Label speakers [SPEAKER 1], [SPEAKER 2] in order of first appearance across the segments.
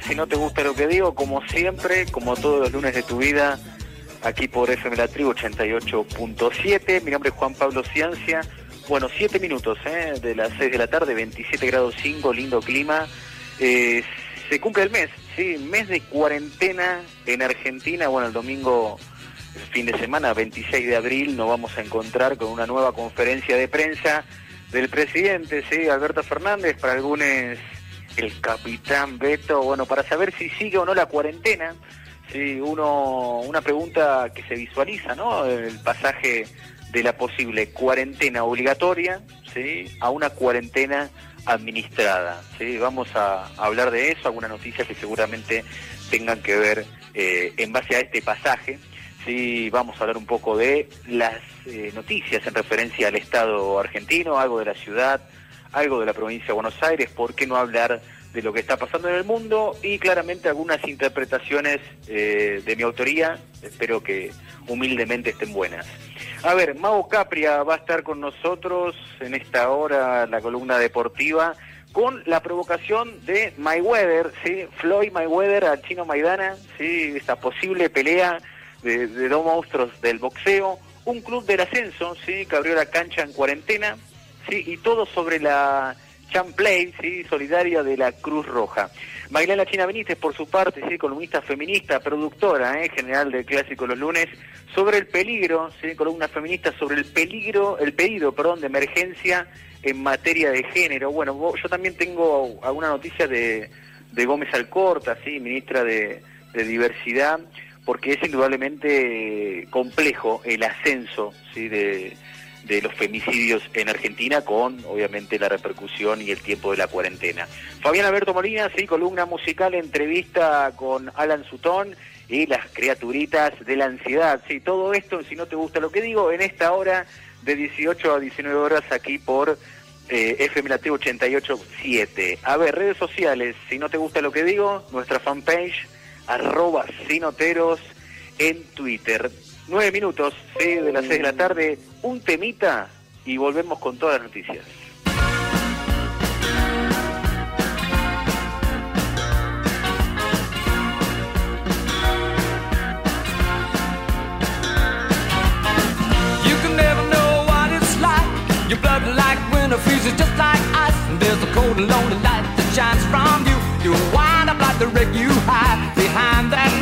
[SPEAKER 1] Si no te gusta lo que digo, como siempre, como todos los lunes de tu vida, aquí por FM La Tribu 88.7. Mi nombre es Juan Pablo Ciencia. Bueno, siete minutos ¿eh? de las 6 de la tarde, 27 grados 5, lindo clima. Eh, se cumple el mes, sí, mes de cuarentena en Argentina. Bueno, el domingo, fin de semana, 26 de abril, nos vamos a encontrar con una nueva conferencia de prensa del presidente, sí, Alberto Fernández, para algunos el capitán Beto, bueno, para saber si sigue o no la cuarentena, sí, uno, una pregunta que se visualiza, ¿no? El pasaje de la posible cuarentena obligatoria, sí, a una cuarentena administrada, sí, vamos a, hablar de eso, algunas noticias que seguramente tengan que ver eh, en base a este pasaje, sí, vamos a hablar un poco de las eh, noticias en referencia al Estado argentino, algo de la ciudad, algo de la provincia de Buenos Aires, ¿por qué no hablar de lo que está pasando en el mundo? Y claramente algunas interpretaciones eh, de mi autoría, espero que humildemente estén buenas. A ver, Mau Capria va a estar con nosotros en esta hora, la columna deportiva, con la provocación de Mayweather, ¿sí? Floyd Mayweather a Chino Maidana, ¿sí? esta posible pelea de, de dos monstruos del boxeo un club del ascenso, sí, que abrió la cancha en cuarentena, sí, y todo sobre la Champlay, sí, solidaria de la Cruz Roja. Maglana China Benítez, por su parte, sí, columnista feminista, productora, eh, general del Clásico los lunes, sobre el peligro, sí, columna feminista sobre el peligro, el pedido, perdón, de emergencia en materia de género. Bueno, yo también tengo alguna noticia de, de Gómez Alcorta, sí, ministra de, de Diversidad, porque es indudablemente complejo el ascenso ¿sí? de, los femicidios en Argentina con obviamente la repercusión y el tiempo de la cuarentena. Fabián Alberto Molina, sí, columna musical, entrevista con Alan Sutón y las criaturitas de la ansiedad. Sí, todo esto, si no te gusta lo que digo, en esta hora de 18 a 19 horas aquí por eh, FM 887. A ver, redes sociales, si no te gusta lo que digo, nuestra fanpage arroba sinoteros en Twitter. Nueve minutos de las seis de la tarde, un temita y volvemos con todas las noticias. Your blood like winter freezes just like ice. And there's a cold and lonely light that shines from you. You wind up like the wreck you hide. behind that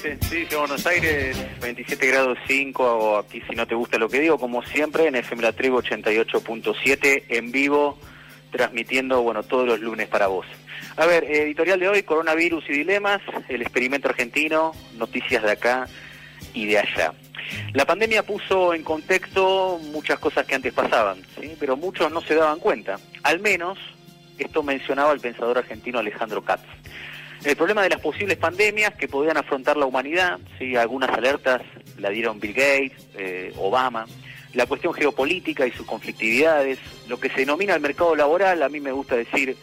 [SPEAKER 1] 18-13, sí, Buenos Aires, 27 grados 5, aquí si no te gusta lo que digo, como siempre, en FM La Tribu 88.7, en vivo, transmitiendo, bueno, todos los lunes para vos. A ver, editorial de hoy, coronavirus y dilemas, el experimento argentino, noticias de acá y de allá. La pandemia puso en contexto muchas cosas que antes pasaban, pero muchos no se daban cuenta. Al menos esto mencionaba el pensador argentino Alejandro Katz. El problema de las posibles pandemias que podían afrontar la humanidad, ¿sí? algunas alertas la dieron Bill Gates, eh, Obama, la cuestión geopolítica y sus conflictividades, lo que se denomina el mercado laboral, a mí me gusta decir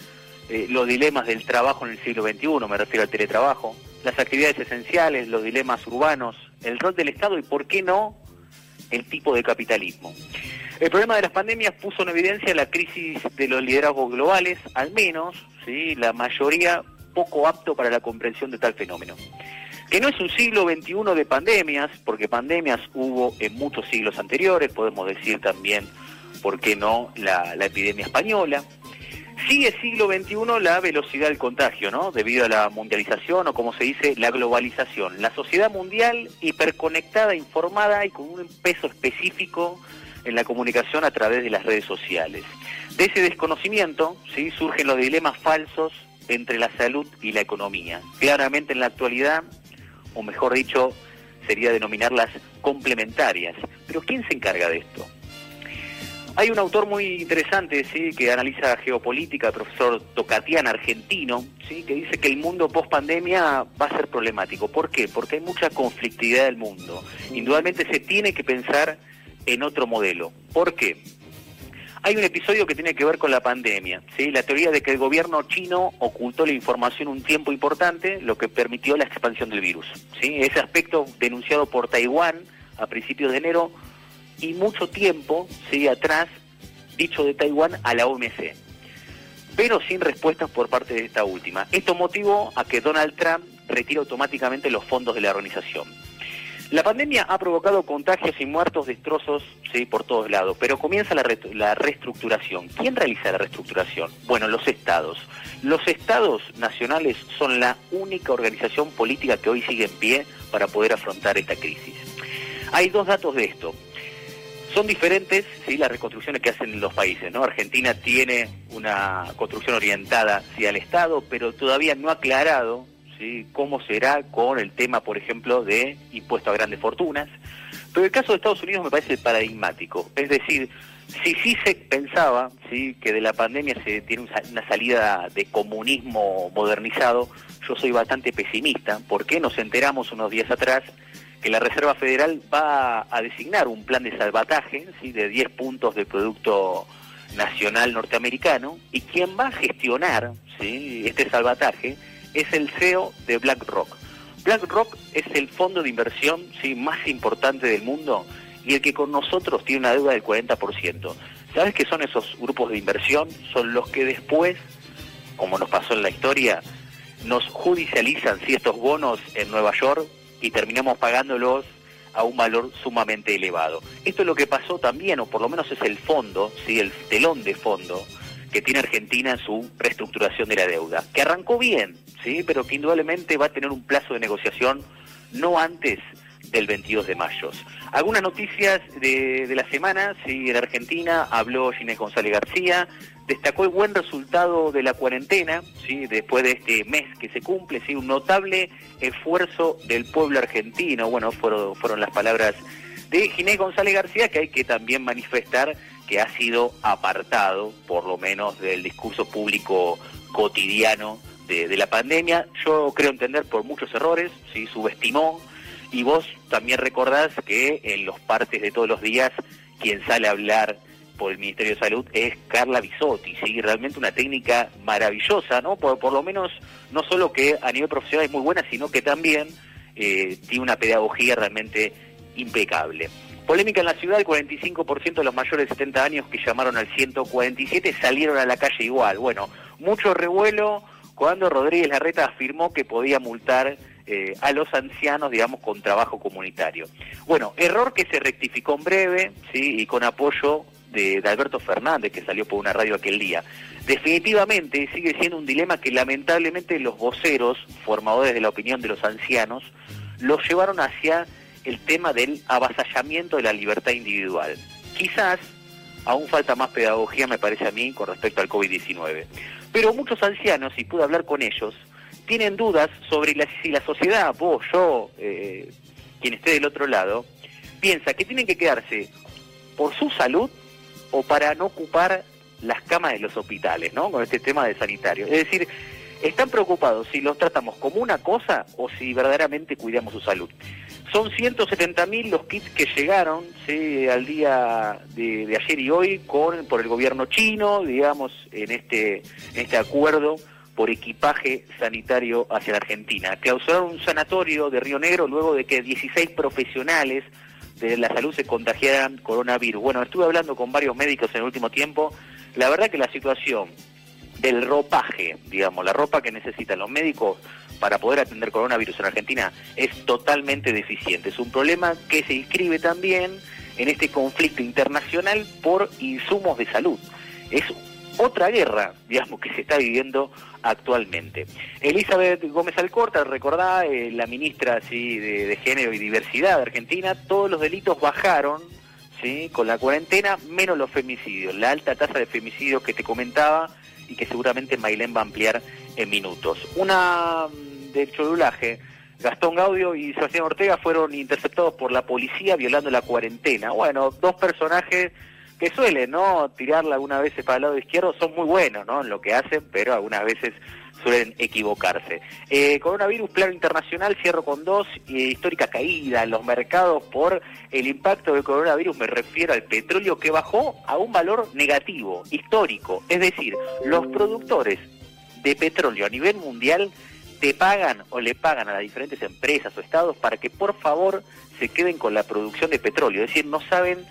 [SPEAKER 1] eh, los dilemas del trabajo en el siglo XXI, me refiero al teletrabajo, las actividades esenciales, los dilemas urbanos, el rol del Estado y, por qué no, el tipo de capitalismo. El problema de las pandemias puso en evidencia la crisis de los liderazgos globales, al menos, ¿sí? la mayoría poco apto para la comprensión de tal fenómeno. Que no es un siglo XXI de pandemias, porque pandemias hubo en muchos siglos anteriores, podemos decir también, ¿por qué no?, la, epidemia española. Sigue siglo XXI la velocidad del contagio, ¿no? Debido a la mundialización o como se dice, la globalización. La sociedad mundial hiperconectada, informada y con un peso específico en la comunicación a través de las redes sociales. De ese desconocimiento, ¿sí? surgen los dilemas falsos entre la salud y la economía. Claramente en la actualidad, o mejor dicho, sería denominarlas complementarias. Pero ¿quién se encarga de esto? Hay un autor muy interesante, sí, que analiza geopolítica, el profesor Tocatian, argentino, sí, que dice que el mundo post pandemia va a ser problemático. ¿Por qué? Porque hay mucha conflictividad del mundo. Indudablemente se tiene que pensar en otro modelo. ¿Por qué? Hay un episodio que tiene que ver con la pandemia, ¿sí? la teoría de que el gobierno chino ocultó la información un tiempo importante, lo que permitió la expansión del virus. ¿sí? Ese aspecto denunciado por Taiwán a principios de enero y mucho tiempo ¿sí? atrás dicho de Taiwán a la OMC, pero sin respuestas por parte de esta última. Esto motivó a que Donald Trump retire automáticamente los fondos de la organización. La pandemia ha provocado contagios y muertos, destrozos sí, por todos lados, pero comienza la, la, reestructuración. ¿Quién realiza la reestructuración? Bueno, los estados. Los estados nacionales son la única organización política que hoy sigue en pie para poder afrontar esta crisis. Hay dos datos de esto. Son diferentes ¿sí? las reconstrucciones que hacen los países. ¿no? Argentina tiene una construcción orientada hacia el Estado, pero todavía no ha aclarado cómo será con el tema, por ejemplo, de impuesto a grandes fortunas. Pero el caso de Estados Unidos me parece paradigmático. Es decir, si sí se pensaba ¿sí? que de la pandemia se tiene una salida de comunismo modernizado, yo soy bastante pesimista, porque nos enteramos unos días atrás que la Reserva Federal va a designar un plan de salvataje ¿sí? de 10 puntos del Producto Nacional Norteamericano, y quien va a gestionar ¿sí? este salvataje es el CEO de BlackRock. BlackRock es el fondo de inversión ¿sí? más importante del mundo y el que con nosotros tiene una deuda del 40%. ¿Sabes qué son esos grupos de inversión? Son los que después, como nos pasó en la historia, nos judicializan ¿sí? estos bonos en Nueva York y terminamos pagándolos a un valor sumamente elevado. Esto es lo que pasó también, o por lo menos es el fondo, ¿sí? el telón de fondo que tiene Argentina en su reestructuración de la deuda, que arrancó bien, sí, pero que indudablemente va a tener un plazo de negociación no antes del 22 de mayo. Algunas noticias de, la semana, sí, en Argentina habló Ginés González García, destacó el buen resultado de la cuarentena, sí, después de este mes que se cumple, sí, un notable esfuerzo del pueblo argentino, bueno, fueron, fueron las palabras de Ginés González García que hay que también manifestar que ha sido apartado, por lo menos, del discurso público cotidiano de, la pandemia. Yo creo entender por muchos errores, ¿sí? subestimó, y vos también recordás que en los partes de todos los días quien sale a hablar por el Ministerio de Salud es Carla Bisotti, ¿sí? realmente una técnica maravillosa, ¿no? Por, por lo menos, no solo que a nivel profesional es muy buena, sino que también eh, tiene una pedagogía realmente impecable. Polémica en la ciudad, el 45% de los mayores de 70 años que llamaron al 147 salieron a la calle igual. Bueno, mucho revuelo cuando Rodríguez Larreta afirmó que podía multar eh, a los ancianos, digamos, con trabajo comunitario. Bueno, error que se rectificó en breve, ¿sí? Y con apoyo de, Alberto Fernández, que salió por una radio aquel día. Definitivamente sigue siendo un dilema que lamentablemente los voceros, formadores de la opinión de los ancianos, los llevaron hacia el tema del avasallamiento de la libertad individual. Quizás aún falta más pedagogía, me parece a mí, con respecto al COVID-19. Pero muchos ancianos, y pude hablar con ellos, tienen dudas sobre si la sociedad, vos, yo, eh, quien esté del otro lado, piensa que tienen que quedarse por su salud o para no ocupar las camas de los hospitales, ¿no? Con este tema de sanitario. Es decir, están preocupados si los tratamos como una cosa o si verdaderamente cuidamos su salud. Son 170.000 los kits que llegaron al día de, ayer y hoy con por el gobierno chino, digamos, en este, en este acuerdo por equipaje sanitario hacia la Argentina. Clausuraron un sanatorio de Río Negro luego de que 16 profesionales de la salud se contagiaran coronavirus. Bueno, estuve hablando con varios médicos en el último tiempo. La verdad que la situación del ropaje, digamos, la ropa que necesitan los médicos para poder atender coronavirus en Argentina es totalmente deficiente. Es un problema que se inscribe también en este conflicto internacional por insumos de salud. Es otra guerra, digamos, que se está viviendo actualmente. Elizabeth Gómez Alcorta, recordá, eh, la ministra ¿sí? de, de, Género y Diversidad de Argentina, todos los delitos bajaron ¿sí? con la cuarentena, menos los femicidios. La alta tasa de femicidios que te comentaba y que seguramente Mailén va a ampliar en minutos. Una mm, del cholulaje. Gastón Gaudio y Sebastián Ortega fueron interceptados por la policía violando la cuarentena. Bueno, dos personajes que suelen, ¿no? Tirarla algunas veces para el lado izquierdo, son muy buenos, ¿no? En lo que hacen, pero algunas veces suelen equivocarse. Eh, coronavirus, plano internacional, cierro con dos, histórica caída en los mercados por el impacto del coronavirus, me refiero al petróleo que bajó a un valor negativo, histórico. Es decir, los productores de petróleo a nivel mundial te pagan o le pagan a las diferentes empresas o estados para que por favor se queden con la producción de petróleo. Es decir, no saben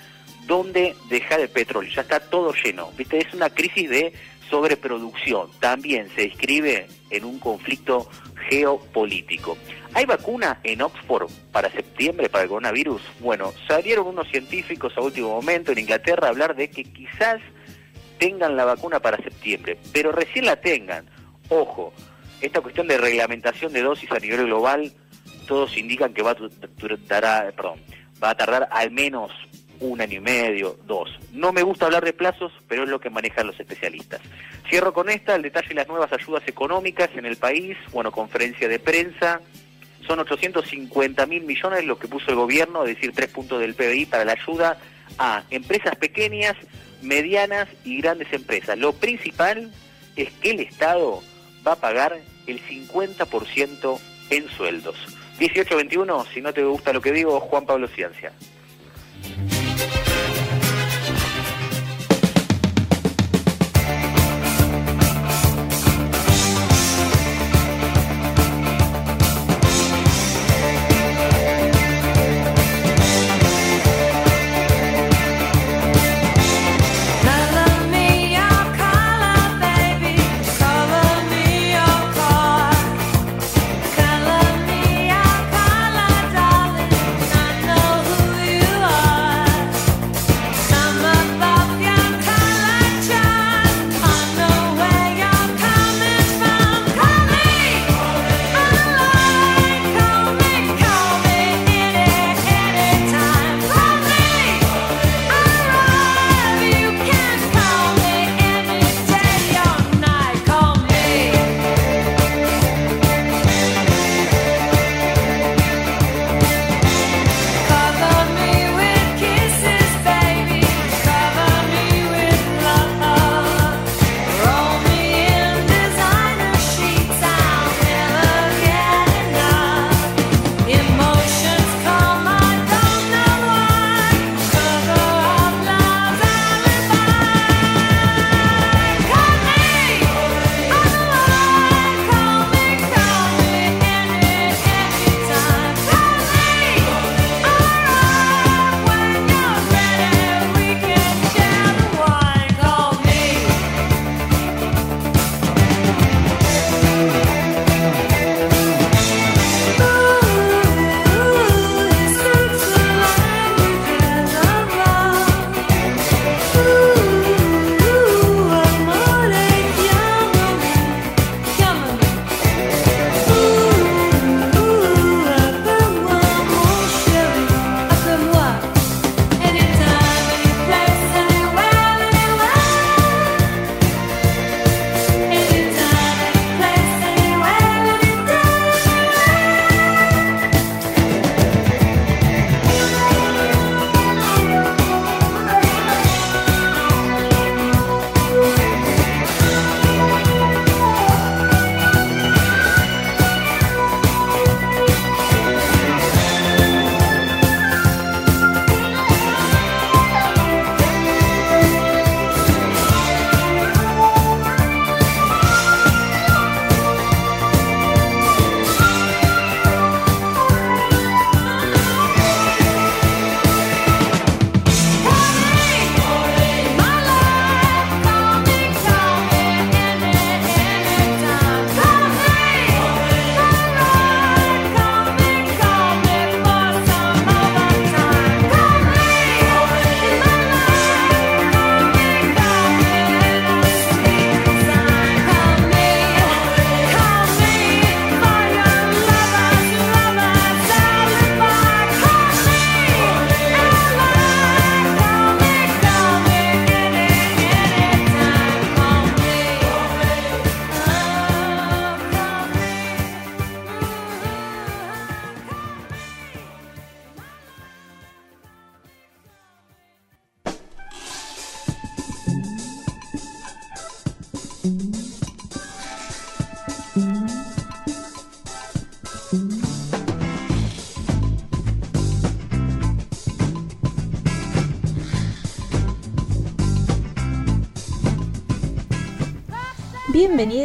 [SPEAKER 1] dónde dejar el petróleo, ya está todo lleno. ¿Viste? Es una crisis de sobreproducción también se inscribe en un conflicto geopolítico. ¿Hay vacuna en Oxford para septiembre para el coronavirus? Bueno, salieron unos científicos a último momento en Inglaterra a hablar de que quizás tengan la vacuna para septiembre, pero recién la tengan. Ojo, esta cuestión de reglamentación de dosis a nivel global, todos indican que va a, va a tardar al menos un año y medio, dos. No me gusta hablar de plazos, pero es lo que manejan los especialistas. Cierro con esta, el detalle de las nuevas ayudas económicas en el país, bueno, conferencia de prensa, son 850 mil millones lo que puso el gobierno, es decir, tres puntos del PBI para la ayuda a empresas pequeñas, medianas y grandes empresas. Lo principal es que el Estado va a pagar el 50% en sueldos. 1821, si no te gusta lo que digo, Juan Pablo Ciencia.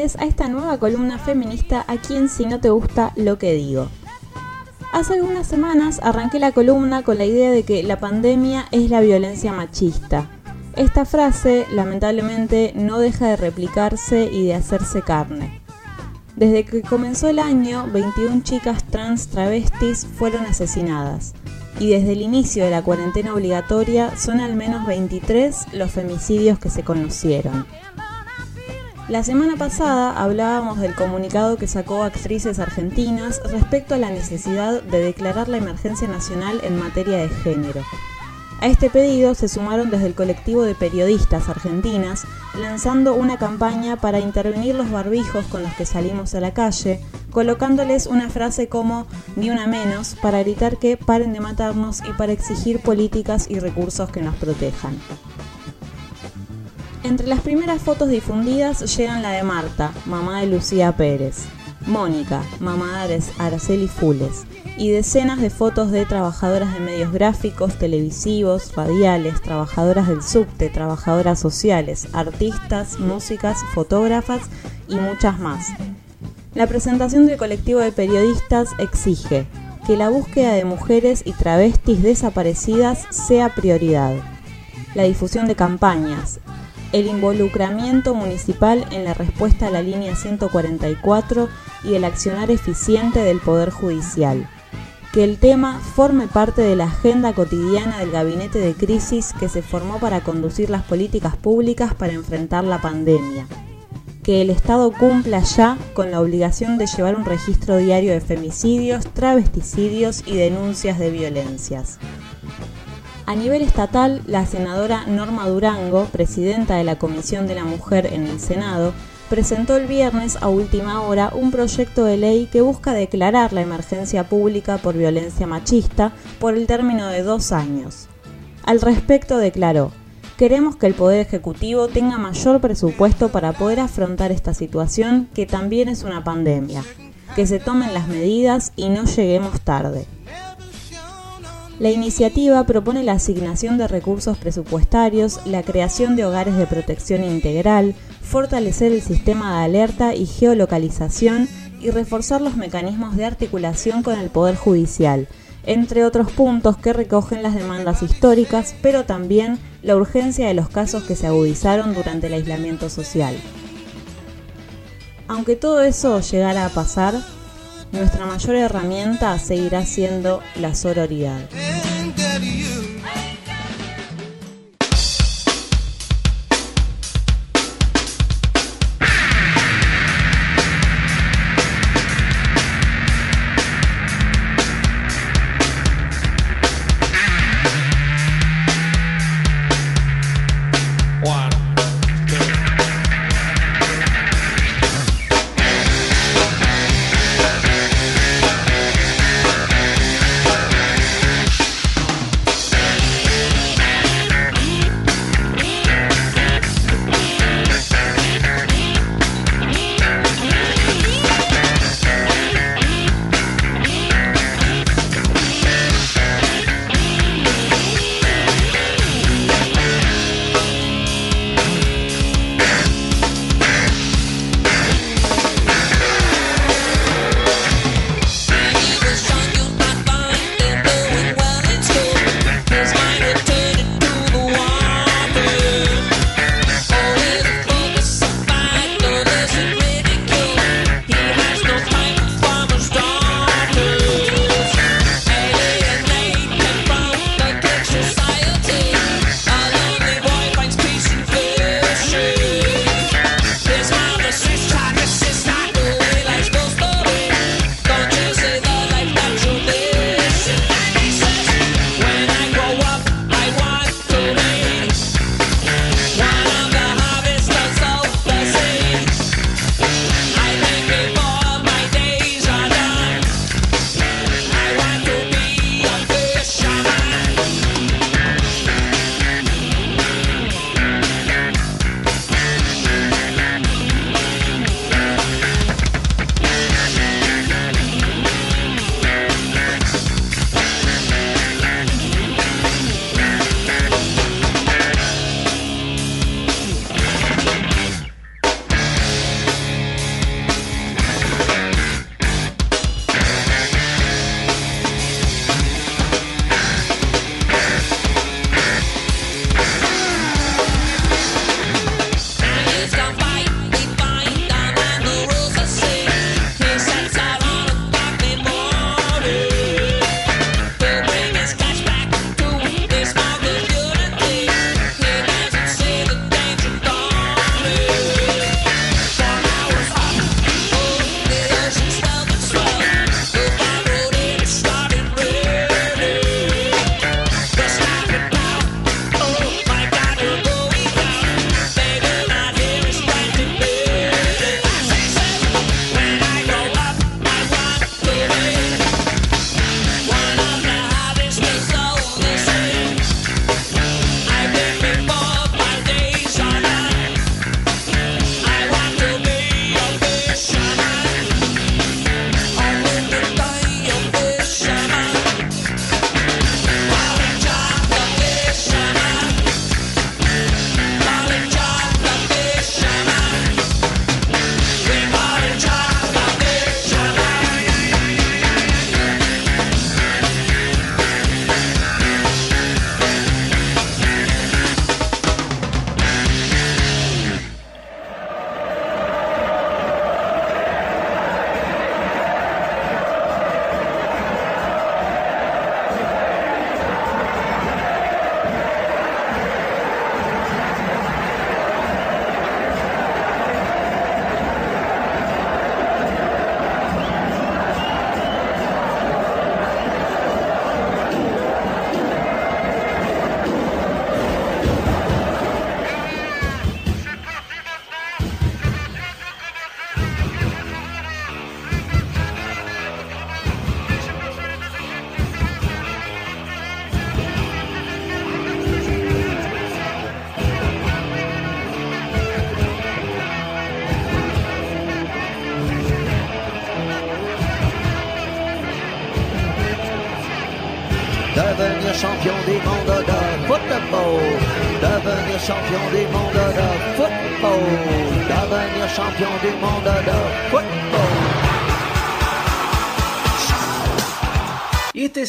[SPEAKER 2] A esta nueva columna feminista aquí en Si no te gusta lo que digo. Hace algunas semanas arranqué la columna con la idea de que la pandemia es la violencia machista. Esta frase lamentablemente no deja de replicarse y de hacerse carne. Desde que comenzó el año, 21 chicas trans travestis fueron asesinadas y desde el inicio de la cuarentena obligatoria son al menos 23 los femicidios que se conocieron. La semana pasada hablábamos del comunicado que sacó actrices argentinas respecto a la necesidad de declarar la emergencia nacional en materia de género. A este pedido se sumaron desde el colectivo de periodistas argentinas, lanzando una campaña para intervenir los barbijos con los que salimos a la calle, colocándoles una frase como ni una menos para gritar que paren de matarnos y para exigir políticas y recursos que nos protejan. Entre las primeras fotos difundidas llegan la de Marta, mamá de Lucía Pérez, Mónica, mamá de Araceli Fules, y decenas de fotos de trabajadoras de medios gráficos, televisivos, radiales, trabajadoras del subte, trabajadoras sociales, artistas, músicas, fotógrafas y muchas más. La presentación del colectivo de periodistas exige que la búsqueda de mujeres y travestis desaparecidas sea prioridad. La difusión de campañas, el involucramiento municipal en la respuesta a la línea 144 y el accionar eficiente del Poder Judicial. Que el tema forme parte de la agenda cotidiana del gabinete de crisis que se formó para conducir las políticas públicas para enfrentar la pandemia. Que el Estado cumpla ya con la obligación de llevar un registro diario de femicidios, travesticidios y denuncias de violencias. A nivel estatal, la senadora Norma Durango, presidenta de la Comisión de la Mujer en el Senado, presentó el viernes a última hora un proyecto de ley que busca declarar la emergencia pública por violencia machista por el término de dos años. Al respecto declaró, queremos que el Poder Ejecutivo tenga mayor presupuesto para poder afrontar esta situación que también es una pandemia, que se tomen las medidas y no lleguemos tarde. La iniciativa propone la asignación de recursos presupuestarios, la creación de hogares de protección integral, fortalecer el sistema de alerta y geolocalización y reforzar los mecanismos de articulación con el Poder Judicial, entre otros puntos que recogen las demandas históricas, pero también la urgencia de los casos que se agudizaron durante el aislamiento social. Aunque todo eso llegara a pasar, nuestra mayor herramienta seguirá siendo la sororidad.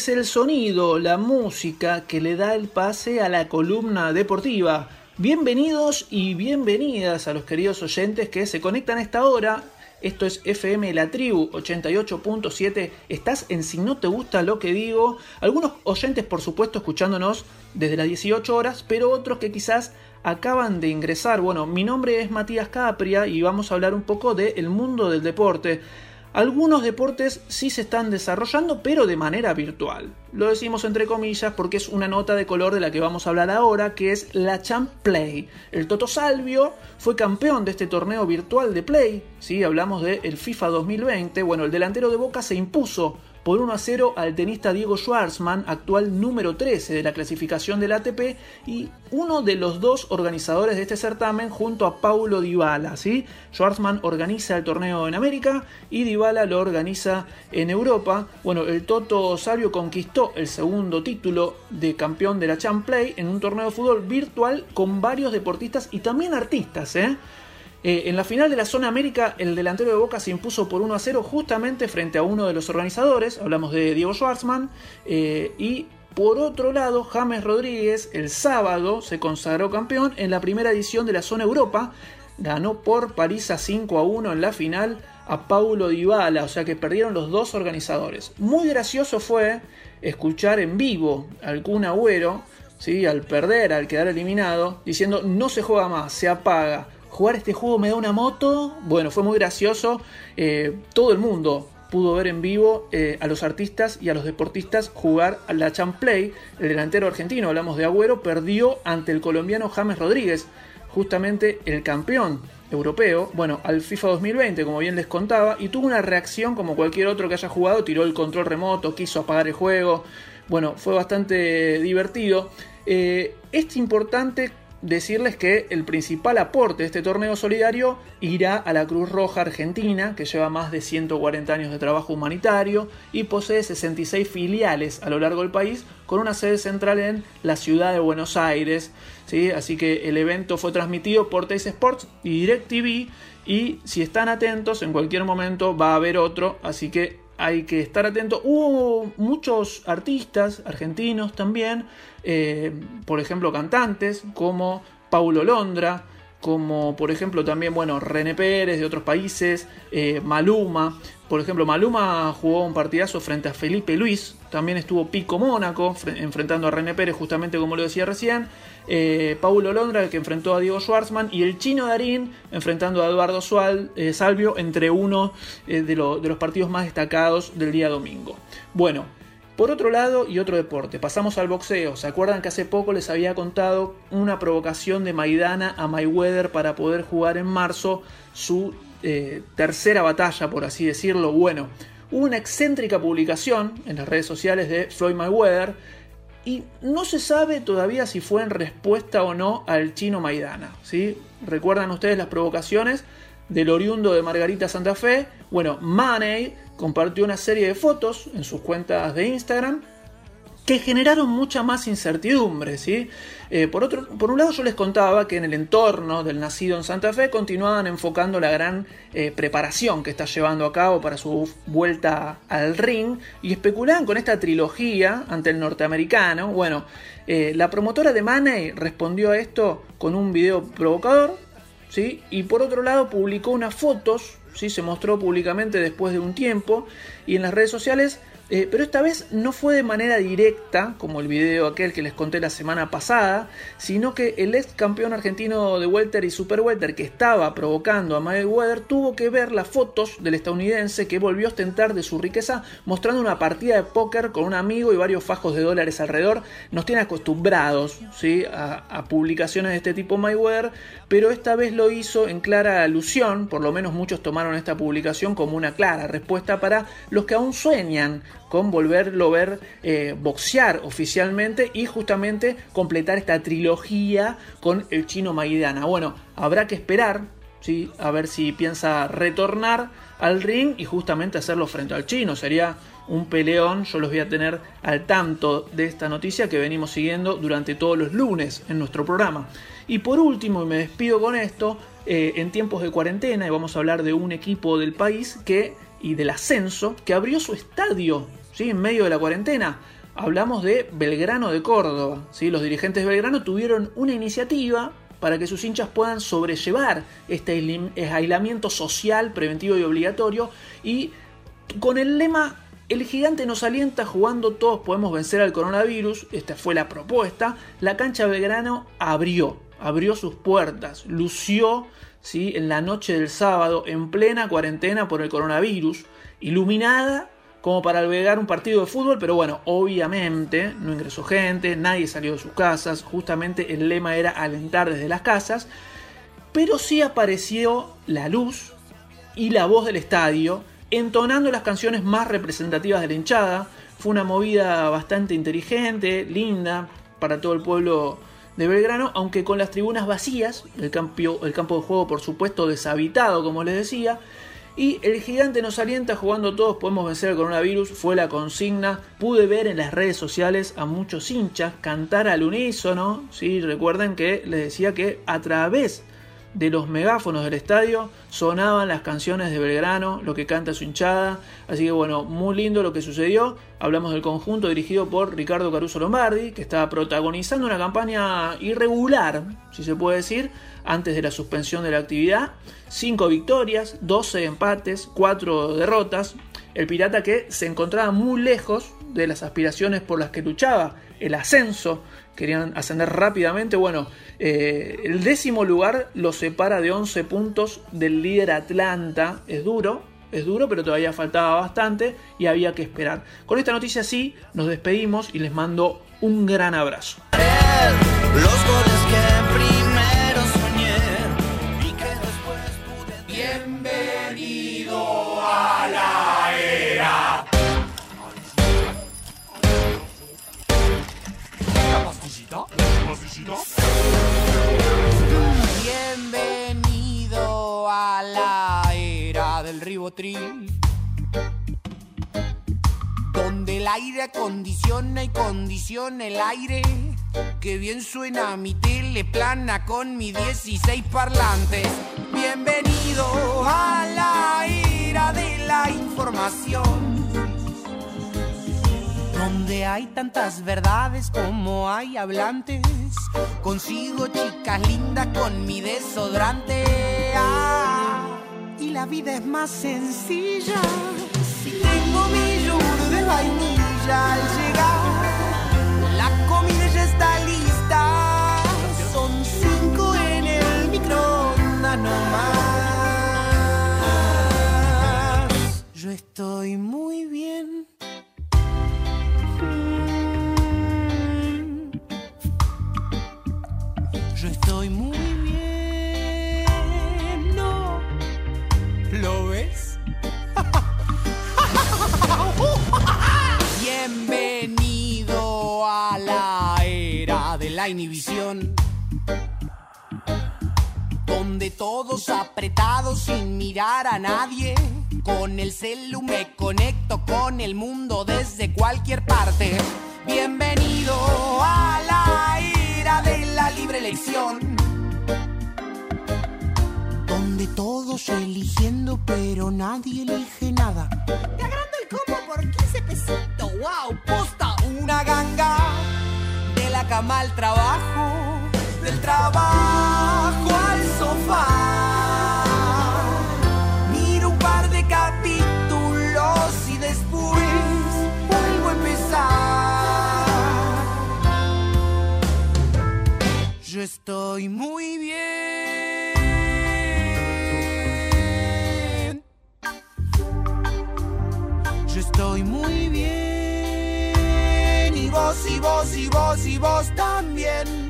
[SPEAKER 3] Es el sonido, la música que le da el pase a la columna deportiva. Bienvenidos y bienvenidas a los queridos oyentes que se conectan a esta hora esto es FM La Tribu 88.7. Estás en Si No Te Gusta Lo Que Digo. Algunos oyentes, por supuesto, escuchándonos desde las 18 horas, pero otros que quizás acaban de ingresar. Bueno, mi nombre es Matías Capria y vamos a hablar un poco del mundo del deporte. Algunos deportes sí se están desarrollando, pero de manera virtual. Lo decimos entre comillas porque es una nota de color de la que vamos a hablar ahora, que es la Champ Play. El Toto Salvio fue campeón de este torneo virtual de Play, ¿sí? hablamos del el FIFA 2020. Bueno, el delantero de Boca se impuso por 1 a 0 al tenista Diego Schwartzman, actual número 13 de la clasificación del ATP y uno de los dos organizadores de este certamen junto a Paulo Dybala. ¿sí? Schwartzman organiza el torneo en América y Dybala lo organiza en Europa. Bueno, el Toto Sabio conquistó el segundo título de campeón de la Champ Play en un torneo de fútbol virtual con varios deportistas y también artistas. ¿eh? Eh, en la final de la zona América, el delantero de Boca se impuso por 1 a 0 justamente frente a uno de los organizadores, hablamos de Diego Schwartzman, eh, y por otro lado, James Rodríguez el sábado se consagró campeón en la primera edición de la zona Europa, ganó por París a 5 a 1 en la final a Paulo Dybala, o sea que perdieron los dos organizadores. Muy gracioso fue escuchar en vivo al Kun Agüero, al perder, al quedar eliminado, diciendo no se juega más, se apaga jugar este juego me da una moto. Bueno, fue muy gracioso. Eh, todo el mundo pudo ver en vivo eh, a los artistas y a los deportistas jugar a la Champlay. El delantero argentino, hablamos de Agüero, perdió ante el colombiano James Rodríguez, justamente el campeón europeo, bueno, al FIFA 2020, como bien les contaba, y tuvo una reacción como cualquier otro que haya jugado, tiró el control remoto, quiso apagar el juego, bueno, fue bastante divertido. Eh, es importante decirles que el principal aporte de este torneo solidario irá a la Cruz Roja Argentina, que lleva más de 140 años de trabajo humanitario y posee 66 filiales a lo largo del país, con una sede central en la ciudad de Buenos Aires. ¿sí? Así que el evento fue transmitido por Teis Sports y DirecTV. Y si están atentos, en cualquier momento va a haber otro. Así que hay que estar atento. Hubo muchos artistas argentinos también, eh, por ejemplo cantantes como Paulo Londra, como por ejemplo también, bueno, René Pérez de otros países, eh, Maluma. Por ejemplo, Maluma jugó un partidazo frente a Felipe Luis, también estuvo Pico Mónaco enfrentando a René Pérez, justamente como lo decía recién. Eh, Paulo Londra, que enfrentó a Diego Schwartzman, y el chino Darín enfrentando a Eduardo Sual, Salvio, entre uno de, de los partidos más destacados del día domingo. Bueno, por otro lado, y otro deporte, pasamos al boxeo. ¿Se acuerdan que hace poco les había contado una provocación de Maidana a Mayweather para poder jugar en marzo su eh, tercera batalla, por así decirlo? Bueno, hubo una excéntrica publicación en las redes sociales de Floyd Mayweather y no se sabe todavía si fue en respuesta o no al chino Maidana. ¿sí? ¿Recuerdan ustedes las provocaciones del oriundo de Margarita Santa Fe? Bueno, Money compartió una serie de fotos en sus cuentas de Instagram que generaron mucha más incertidumbre. ¿sí? Eh, por, otro, por un lado yo les contaba que en el entorno del nacido en Santa Fe continuaban enfocando la gran eh, preparación que está llevando a cabo para su vuelta al ring y especulaban con esta trilogía ante el norteamericano. Bueno, eh, la promotora de Money respondió a esto con un video provocador ¿sí? y por otro lado publicó unas fotos ¿sí? se mostró públicamente después de un tiempo y en las redes sociales eh, pero esta vez no fue de manera directa, como el video aquel que les conté la semana pasada, sino que el ex campeón argentino de Welter y Super Welter que estaba provocando a Mayweather tuvo que ver las fotos del estadounidense que volvió a ostentar de su riqueza mostrando una partida de póker con un amigo y varios fajos de dólares alrededor. Nos tiene acostumbrados ¿sí? a, a publicaciones de este tipo Mayweather, pero esta vez lo hizo en clara alusión, por lo menos muchos tomaron esta publicación como una clara respuesta para los que aún sueñan con volverlo a ver eh, boxear oficialmente y justamente completar esta trilogía con el chino Maidana. Bueno, habrá que esperar ¿sí? a ver si piensa retornar al ring y justamente hacerlo frente al chino. Sería un peleón, yo los voy a tener al tanto de esta noticia que venimos siguiendo durante todos los lunes en nuestro programa. Y por último, y me despido con esto, eh, en tiempos de cuarentena, y vamos a hablar de un equipo del país que, y del ascenso, que abrió su estadio ¿sí? en medio de la cuarentena. Hablamos de Belgrano de Córdoba. ¿sí? Los dirigentes de Belgrano tuvieron una iniciativa para que sus hinchas puedan sobrellevar este aislamiento social, preventivo y obligatorio, y con el lema el gigante nos alienta jugando todos podemos vencer al coronavirus, esta fue la propuesta, la cancha Belgrano abrió, abrió sus puertas, lució ¿sí? en la noche del sábado en plena cuarentena por el coronavirus, iluminada como para albergar un partido de fútbol, pero bueno, obviamente no ingresó gente, nadie salió de sus casas, justamente el lema era alentar desde las casas, pero sí apareció la luz y la voz del estadio, entonando las canciones más representativas de la hinchada. Fue una movida bastante inteligente, linda, para todo el pueblo de Belgrano, aunque con las tribunas vacías, el campo, el campo de juego por supuesto deshabitado, como les decía, y el gigante nos alienta jugando todos, podemos vencer el coronavirus, fue la consigna. Pude ver en las redes sociales a muchos hinchas cantar al unísono. ¿sí? Recuerden que les decía que a través de los megáfonos del estadio sonaban las canciones de Belgrano, lo que canta su hinchada. Así que bueno, muy lindo lo que sucedió. Hablamos del conjunto dirigido por Ricardo Caruso Lombardi, que estaba protagonizando una campaña irregular, si se puede decir, antes de la suspensión de la actividad. 5 victorias, 12 empates, 4 derrotas. El Pirata que se encontraba muy lejos de las aspiraciones por las que luchaba, el ascenso, querían ascender rápidamente. Bueno, eh, el décimo lugar lo separa de 11 puntos del líder Atlanta. Es duro, es duro, pero todavía faltaba bastante y había que esperar. Con esta noticia sí, nos despedimos y les mando un gran abrazo.
[SPEAKER 4] Donde el aire acondiciona y condiciona el aire. Que bien suena mi tele plana con mi 16 parlantes. Bienvenido a la era de la información donde hay tantas verdades como hay hablantes. Consigo chicas lindas con mi desodorante. Ah, y la vida es más sencilla. Si tengo mi yogur de vainilla al llegar, la comida ya está lista. Son cinco en el microondas nomás. Yo estoy muy bien. Yo estoy muy la inhibición. Donde todos apretados sin mirar a nadie. Con el celu me conecto con el mundo desde cualquier parte. Bienvenido a la era de la libre elección. Donde todos eligiendo, pero nadie elige nada. Te agrando el combo por 15 pesitos. ¡Wow! Posta una ganga. De la cama al trabajo. Del trabajo al sofá. Miro un par de capítulos y después vuelvo a empezar. Yo estoy muy bien. Vos, y vos, y vos, y vos también.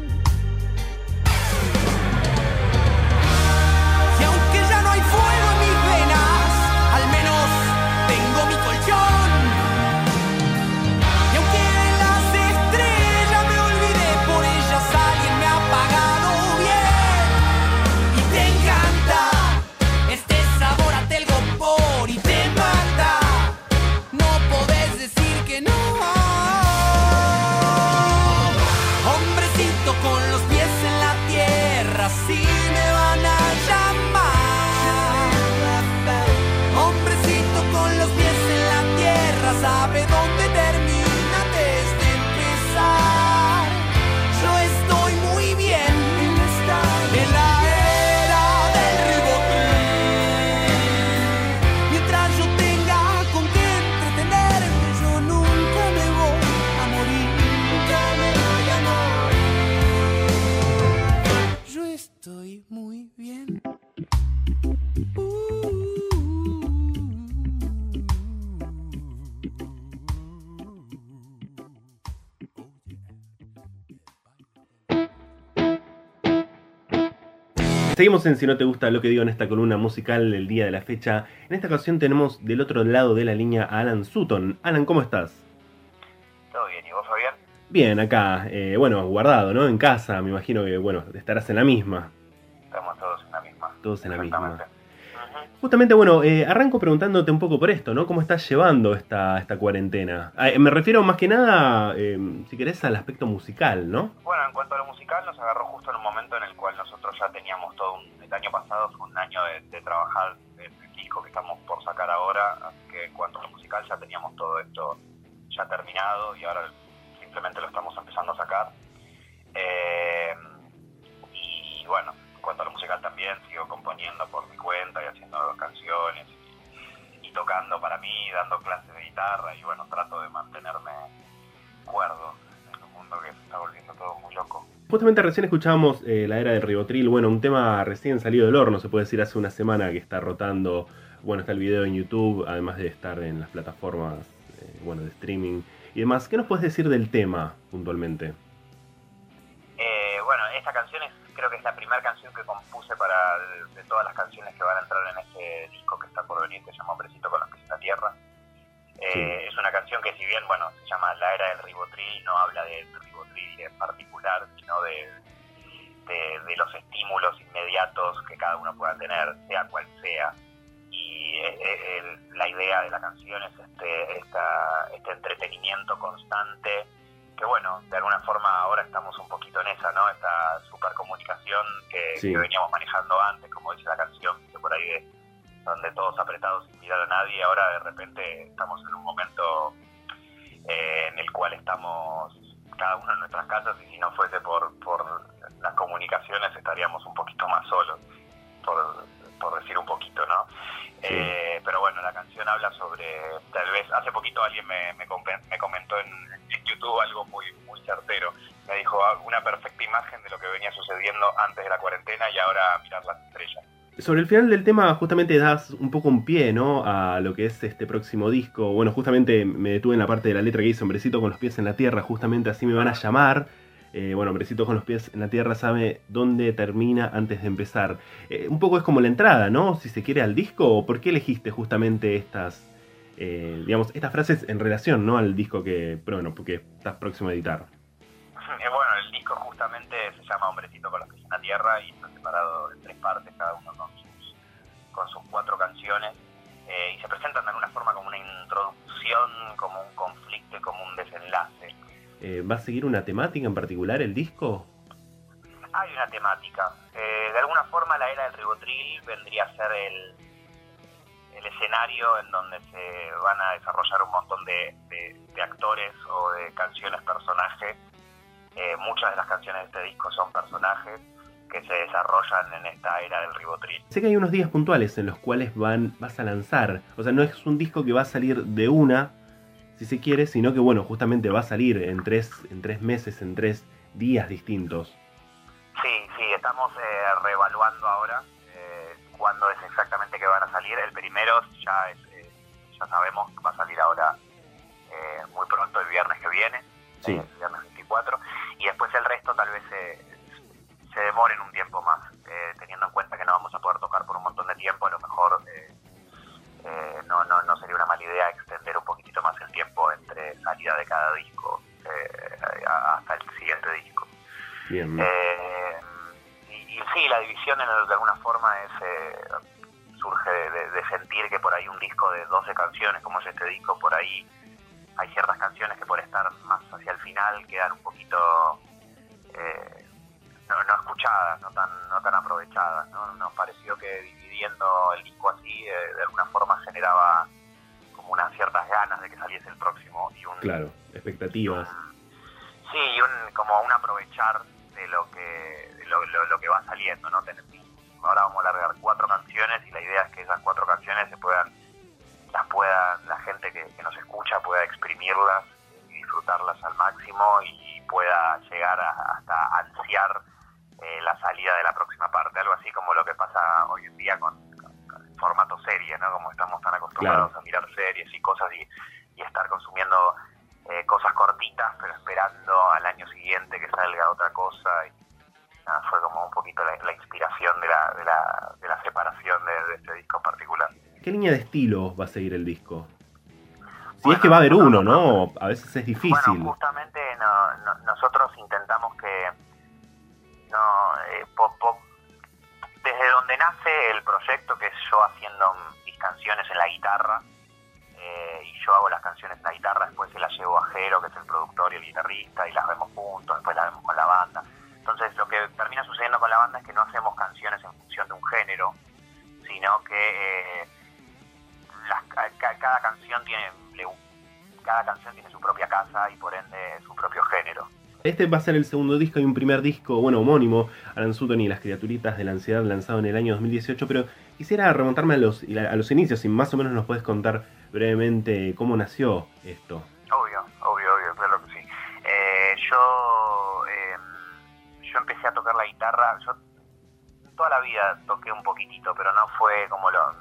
[SPEAKER 5] Seguimos en Si no te gusta lo que digo en esta columna musical el día de la fecha. En esta ocasión tenemos del otro lado de la línea a Alan Sutton. Alan, ¿cómo estás?
[SPEAKER 6] Todo bien, ¿y vos, Fabián?
[SPEAKER 5] Bien, acá, eh, bueno, guardado, ¿no? En casa, me imagino que, bueno, estarás en la misma.
[SPEAKER 6] Estamos todos en la misma.
[SPEAKER 5] Todos en la misma. Justamente, bueno, eh, arranco preguntándote un poco por esto, ¿no? ¿Cómo estás llevando esta, esta cuarentena? Ah, me refiero más que nada, eh, si querés, al aspecto musical, ¿no?
[SPEAKER 6] Bueno, en cuanto a lo musical, nos agarró justo en un momento en el cual nosotros ya teníamos todo un... El año pasado fue un año de, trabajar el, disco que estamos por sacar ahora, así que en cuanto a lo musical ya teníamos todo esto ya terminado y ahora simplemente lo estamos empezando a sacar. Eh, y bueno, cuanto a lo musical también, sigo componiendo por mi cuenta y haciendo canciones y, tocando para mí, dando clases de guitarra y bueno, trato de mantenerme cuerdo en un mundo que se está volviendo todo muy loco.
[SPEAKER 5] Justamente recién escuchábamos eh, la era del ribotril, bueno, un tema recién salido del horno, se puede decir hace una semana que está rotando, bueno, está el video en YouTube, además de estar en las plataformas, eh, bueno, de streaming y demás. ¿Qué nos puedes decir del tema puntualmente?
[SPEAKER 6] Eh, bueno, esta canción creo que es la primera canción que compuse para de, todas las canciones que van a entrar en este disco que está por venir, que se llama Hombrecito con los pies en la tierra. Eh, es una canción que si bien, bueno, se llama La Era del Ribotril, no habla del ribotril en particular, sino de, de, los estímulos inmediatos que cada uno pueda tener, sea cual sea. Y la idea de la canción es este, este entretenimiento constante que bueno, de alguna forma ahora estamos un poquito en esa, ¿no? Esta supercomunicación que, que veníamos manejando antes, como dice la canción, que por ahí de, donde todos apretados sin mirar a nadie, ahora de repente estamos en un momento eh, en el cual estamos cada uno en nuestras casas y si no fuese por, por las comunicaciones estaríamos un poquito más solos, por, por decir un poquito, ¿no? Eh, pero bueno, la canción habla sobre, tal vez, hace poquito alguien me, me, comentó en, YouTube algo muy, muy certero. Me dijo ah, una perfecta imagen de lo que venía sucediendo antes de la cuarentena y ahora mirar las estrellas.
[SPEAKER 5] Sobre el final del tema, justamente das un poco un pie, ¿no? A lo que es este próximo disco. Bueno, justamente me detuve en la parte de la letra que dice Hombrecito con los pies en la tierra, justamente así me van a llamar. Eh, bueno, Hombrecito con los pies en la tierra sabe dónde termina antes de empezar. Eh, un poco es como la entrada, ¿no? Si se quiere al disco, ¿por qué elegiste justamente estas, eh, digamos, estas frases en relación, ¿no? Al disco que, bueno, porque estás próximo a editar.
[SPEAKER 6] bueno, el disco justamente se llama Hombrecito con los pies en la tierra y está separado en tres partes, cada uno con sus, con sus cuatro canciones. y se presentan de alguna forma como una introducción, como un conflicto y como un desenlace.
[SPEAKER 5] Eh, ¿Va a seguir una temática en particular el disco?
[SPEAKER 6] Hay una temática. Eh, de alguna forma la era del ribotril vendría a ser el, el escenario en donde se van a desarrollar un montón de, actores o de canciones personajes. Eh, muchas de las canciones de este disco son personajes que se desarrollan en esta era del ribotril.
[SPEAKER 5] Sé que hay unos días puntuales en los cuales van, vas a lanzar, o sea, no es un disco que va a salir de una, si se quiere, sino que bueno, justamente va a salir en tres, en tres meses, en tres días distintos.
[SPEAKER 6] Sí, sí, estamos eh, reevaluando ahora eh, cuándo es exactamente que van a salir. El primero ya es, eh, ya sabemos que va a salir ahora eh, muy pronto, el viernes que viene,
[SPEAKER 5] sí.
[SPEAKER 6] el viernes 24, y después el resto tal vez se demoren un tiempo más, teniendo en cuenta que no vamos a poder tocar por un montón de tiempo, a lo mejor no, no, no sería una mala idea extender un tiempo entre salida de cada disco eh, hasta el siguiente disco.
[SPEAKER 5] Bien.
[SPEAKER 6] Eh, y, sí, la división en de alguna forma es eh, surge de, sentir que por ahí un disco de 12 canciones como es este disco, por ahí hay ciertas canciones que por estar más hacia el final quedan un poquito no, no, escuchadas, no tan, no tan aprovechadas. ¿no? Nos pareció que dividiendo el disco así de alguna forma generaba como unas ciertas ganas de que saliese el próximo y un
[SPEAKER 5] claro expectativas.
[SPEAKER 6] sí y un como un aprovechar de lo que lo, que va saliendo no ahora vamos a largar cuatro canciones y la idea es que esas cuatro canciones se puedan las pueda la gente que, nos escucha pueda exprimirlas y disfrutarlas al máximo y pueda llegar hasta ansiar eh, la salida de la próxima parte algo así como lo que pasa hoy en día con formato serie, ¿no? Como estamos tan acostumbrados a mirar series y cosas y, estar consumiendo eh, cosas cortitas, pero esperando al año siguiente que salga otra cosa. fue como un poquito la, inspiración de la, de la, de la separación de, este disco en particular.
[SPEAKER 5] ¿Qué línea de estilo va a seguir el disco? Si es que va a haber uno, ¿no? A veces es difícil.
[SPEAKER 6] Bueno, justamente nosotros intentamos que no, eh, desde donde nace el proyecto, que es yo haciendo mis canciones en la guitarra, eh, y yo hago las canciones en la guitarra, después se las llevo a Jero, que es el productor y el guitarrista, y las vemos juntos, después las vemos con la banda. Entonces lo que termina sucediendo con la banda es que no hacemos canciones en función de un género, sino que eh, cada canción tiene cada canción tiene su propia casa y por ende su propio género.
[SPEAKER 5] Este va a ser el segundo disco y un primer disco, bueno, homónimo, Alan Sutton y las criaturitas de la ansiedad, lanzado en el año 2018, pero quisiera remontarme a los, a los inicios, si más o menos nos puedes contar brevemente cómo nació esto.
[SPEAKER 6] Obvio, obvio, obvio, claro que sí. Eh, yo, eh, yo empecé a tocar la guitarra, yo toda la vida toqué un poquitito, pero no fue como lo,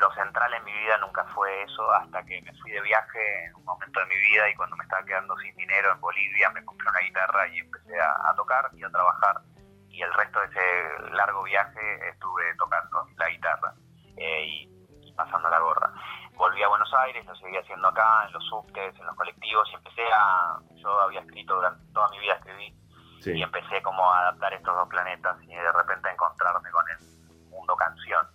[SPEAKER 6] lo, central en mi vida nunca fue eso hasta que me fui de viaje en un momento de mi vida y cuando me estaba quedando sin dinero en Bolivia me compré una guitarra y empecé a, tocar y a trabajar. Y el resto de ese largo viaje estuve tocando la guitarra eh, y, pasando la gorra. Volví a Buenos Aires, lo seguí haciendo acá, en los subtes, en los colectivos y empecé a... Yo había escrito durante toda mi vida, escribí y empecé como a adaptar estos dos planetas y de repente a encontrarme con el mundo canción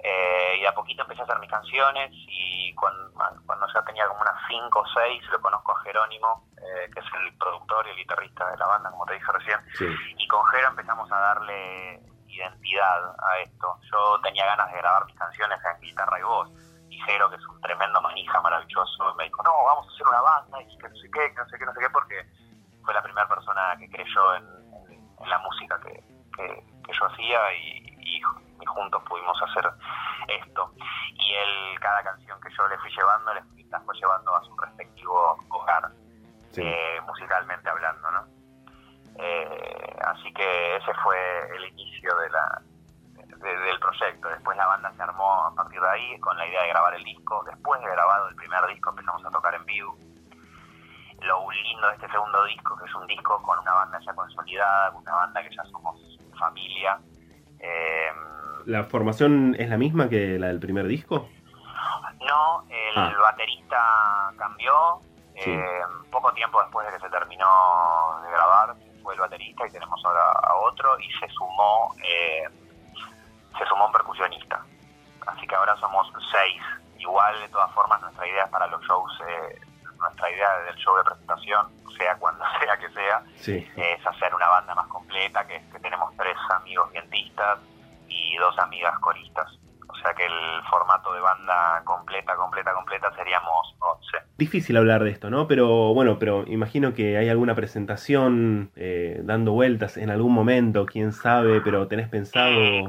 [SPEAKER 6] eh, y a poquito empecé a hacer mis canciones y cuando, cuando ya tenía como unas 5 o 6 lo conozco a Jerónimo, eh, que es el productor y el guitarrista de la banda, como te dije recién. Y con Jero empezamos a darle identidad a esto. Yo tenía ganas de grabar mis canciones en guitarra y voz. Y Jero, que es un tremendo manija maravilloso, me dijo, no, vamos a hacer una banda y que no sé qué, que no sé qué, no sé qué, porque fue la primera persona que creyó en, la música que, que, yo hacía y, y y juntos pudimos hacer esto. Y él, cada canción que yo le fui llevando, le la fue llevando a su respectivo hogar, eh, musicalmente hablando, ¿no? Eh, así que ese fue el inicio de la, del proyecto. Después la banda se armó a partir de ahí con la idea de grabar el disco. Después de grabado el primer disco empezamos a tocar en vivo. Lo lindo de este segundo disco, que es un disco con una banda ya consolidada, con una banda que ya somos familia. Eh,
[SPEAKER 5] ¿La formación es la misma que la del primer disco?
[SPEAKER 6] No, el ah. baterista cambió. Eh, poco tiempo después de que se terminó de grabar, fue el baterista y tenemos ahora a otro y se sumó eh, se sumó un percusionista. Así que ahora somos seis. Igual, de todas formas, nuestra idea para los shows, eh, nuestra idea del show de presentación, sea cuando sea que sea, es hacer una banda más completa, que, que tenemos tres amigos vientistas, y dos amigas coristas. O sea que el formato de banda completa, completa, completa seríamos 11.
[SPEAKER 5] Difícil hablar de esto, ¿no? Pero bueno, pero imagino que hay alguna presentación eh, dando vueltas en algún momento, quién sabe, pero tenés pensado...
[SPEAKER 6] Sí,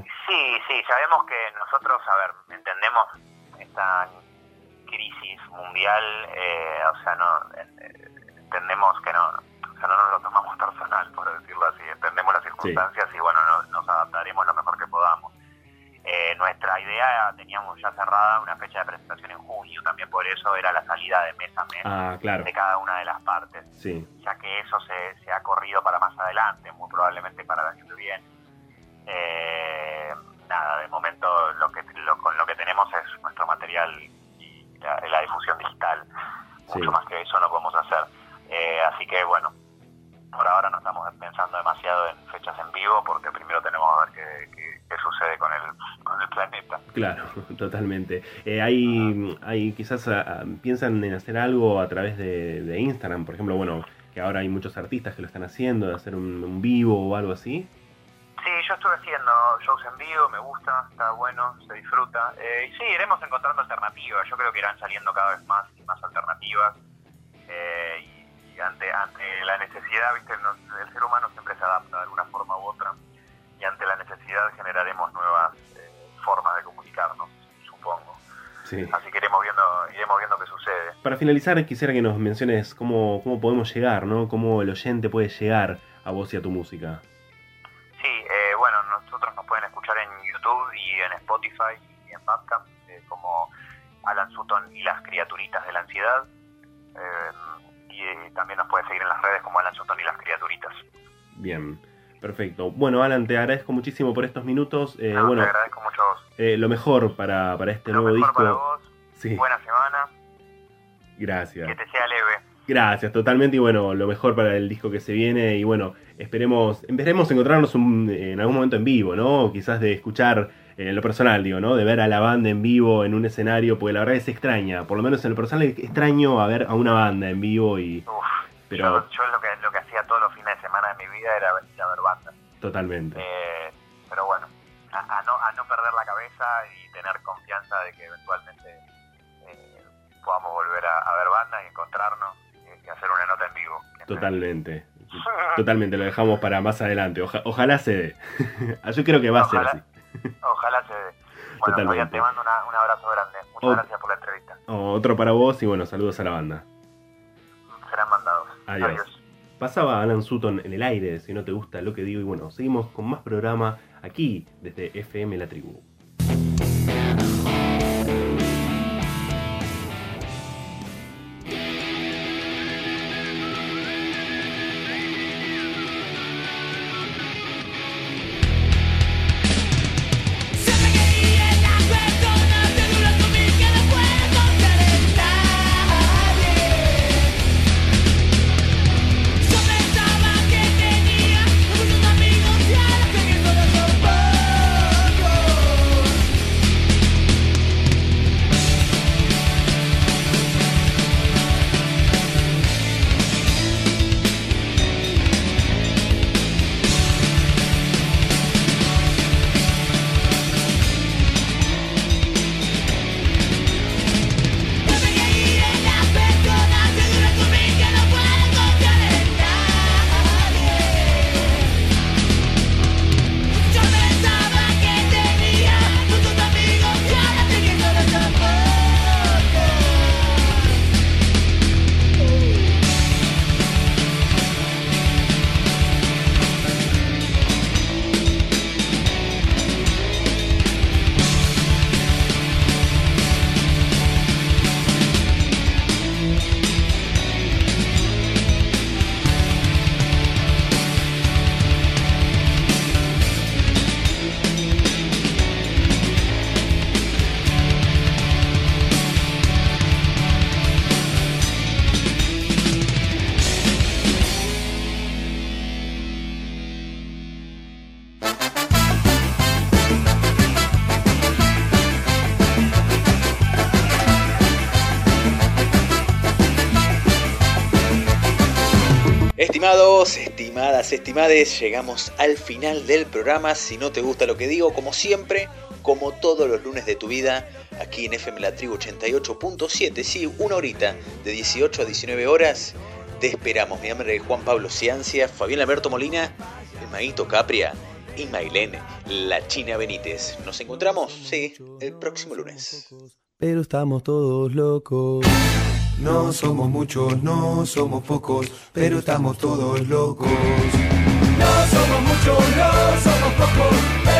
[SPEAKER 6] sí, sabemos que nosotros, a ver, entendemos esta crisis mundial, eh, o sea, no entendemos que no, sea, no nos lo tomamos personal, por decirlo así, entendemos las circunstancias y bueno, nos adaptaremos lo mejor que podamos. Eh, nuestra idea teníamos ya cerrada una fecha de presentación en junio, también por eso era la salida de mes a mes
[SPEAKER 5] ah,
[SPEAKER 6] de cada una de las partes, ya que eso se, ha corrido para más adelante, muy probablemente para el año que viene. Eh, nada, de momento lo que con lo que tenemos es nuestro material y la, difusión digital, mucho más que eso no podemos demasiado en fechas en vivo porque primero tenemos a ver qué, qué, sucede con el, con el planeta.
[SPEAKER 5] Claro, totalmente. Eh, hay, hay quizás ah, ah, piensan en hacer algo a través de, Instagram, por ejemplo, bueno, que ahora hay muchos artistas que lo están haciendo, de hacer un, vivo o algo así.
[SPEAKER 6] Sí, yo estuve haciendo shows en vivo, me gusta, está bueno, se disfruta. Eh, y sí, iremos encontrando alternativas. Yo creo que irán saliendo cada vez más y más alternativas. Eh, ante, ante la necesidad, ¿viste? el ser humano adapta de alguna forma u otra y ante la necesidad generaremos nuevas eh, formas de comunicarnos, supongo. Así que iremos viendo, iremos viendo qué sucede.
[SPEAKER 5] Para finalizar, quisiera que nos menciones cómo, cómo podemos llegar, ¿no? Cómo el oyente puede llegar a vos y a tu música.
[SPEAKER 6] Sí, eh, bueno, nosotros nos pueden escuchar en YouTube y en Spotify y en Bandcamp eh, como Alan Sutton y las criaturitas de la ansiedad y, también nos puede seguir en las redes como Alan Sutton y las criaturitas.
[SPEAKER 5] Bien. Perfecto. Bueno, Alan, te agradezco muchísimo por estos minutos.
[SPEAKER 6] Eh,
[SPEAKER 5] bueno,
[SPEAKER 6] te agradezco mucho a vos.
[SPEAKER 5] Eh, lo mejor para, para este
[SPEAKER 6] lo
[SPEAKER 5] nuevo
[SPEAKER 6] mejor
[SPEAKER 5] disco.
[SPEAKER 6] Para vos.
[SPEAKER 5] Sí.
[SPEAKER 6] Buena semana.
[SPEAKER 5] Gracias.
[SPEAKER 6] Que te sea leve.
[SPEAKER 5] Gracias, totalmente. Y bueno, lo mejor para el disco que se viene. Y bueno, esperemos, esperemos encontrarnos un, en algún momento en vivo, ¿no? Quizás de escuchar en lo personal, digo, ¿no? De ver a la banda en vivo en un escenario, porque la verdad es extraña. Por lo menos en lo personal es extraño a ver a una banda en vivo y. pero
[SPEAKER 6] yo, yo, lo que lo que hacía todos los fines de semana de mi vida era ir a ver bandas.
[SPEAKER 5] Totalmente.
[SPEAKER 6] Eh, pero bueno, a, a, no, a no perder la cabeza y tener confianza de que eventualmente eh, podamos volver a, a, ver bandas y encontrarnos y, y, hacer una nota en vivo.
[SPEAKER 5] Totalmente. Totalmente, lo dejamos para más adelante. Oja, ojalá se dé. Yo creo que va
[SPEAKER 6] ojalá,
[SPEAKER 5] a ser así.
[SPEAKER 6] Ojalá se dé. Bueno, Totalmente. te mando una, un abrazo grande. Muchas
[SPEAKER 5] o,
[SPEAKER 6] gracias por la entrevista.
[SPEAKER 5] Otro para vos y bueno, saludos a la banda.
[SPEAKER 6] Serán mandados.
[SPEAKER 5] Adiós. Adiós. Pasaba Alan Sutton en el aire, si no te gusta lo que digo. Y bueno, seguimos con más programa aquí desde FM La Tribu.
[SPEAKER 7] Estimadas, llegamos al final del programa. Si no te gusta lo que digo, como siempre, como todos los lunes de tu vida, aquí en FM La Tribu 88.7, sí, una horita, de 18 a 19 horas, te esperamos. Mi nombre es Juan Pablo Ciancia, Fabián Alberto Molina, el Maguito Capria y Mailén, la China Benítez. Nos encontramos, sí, el próximo lunes.
[SPEAKER 8] Pero estamos todos locos.
[SPEAKER 9] No somos muchos, no somos pocos, pero estamos todos locos. No somos muchos, no somos pocos, pero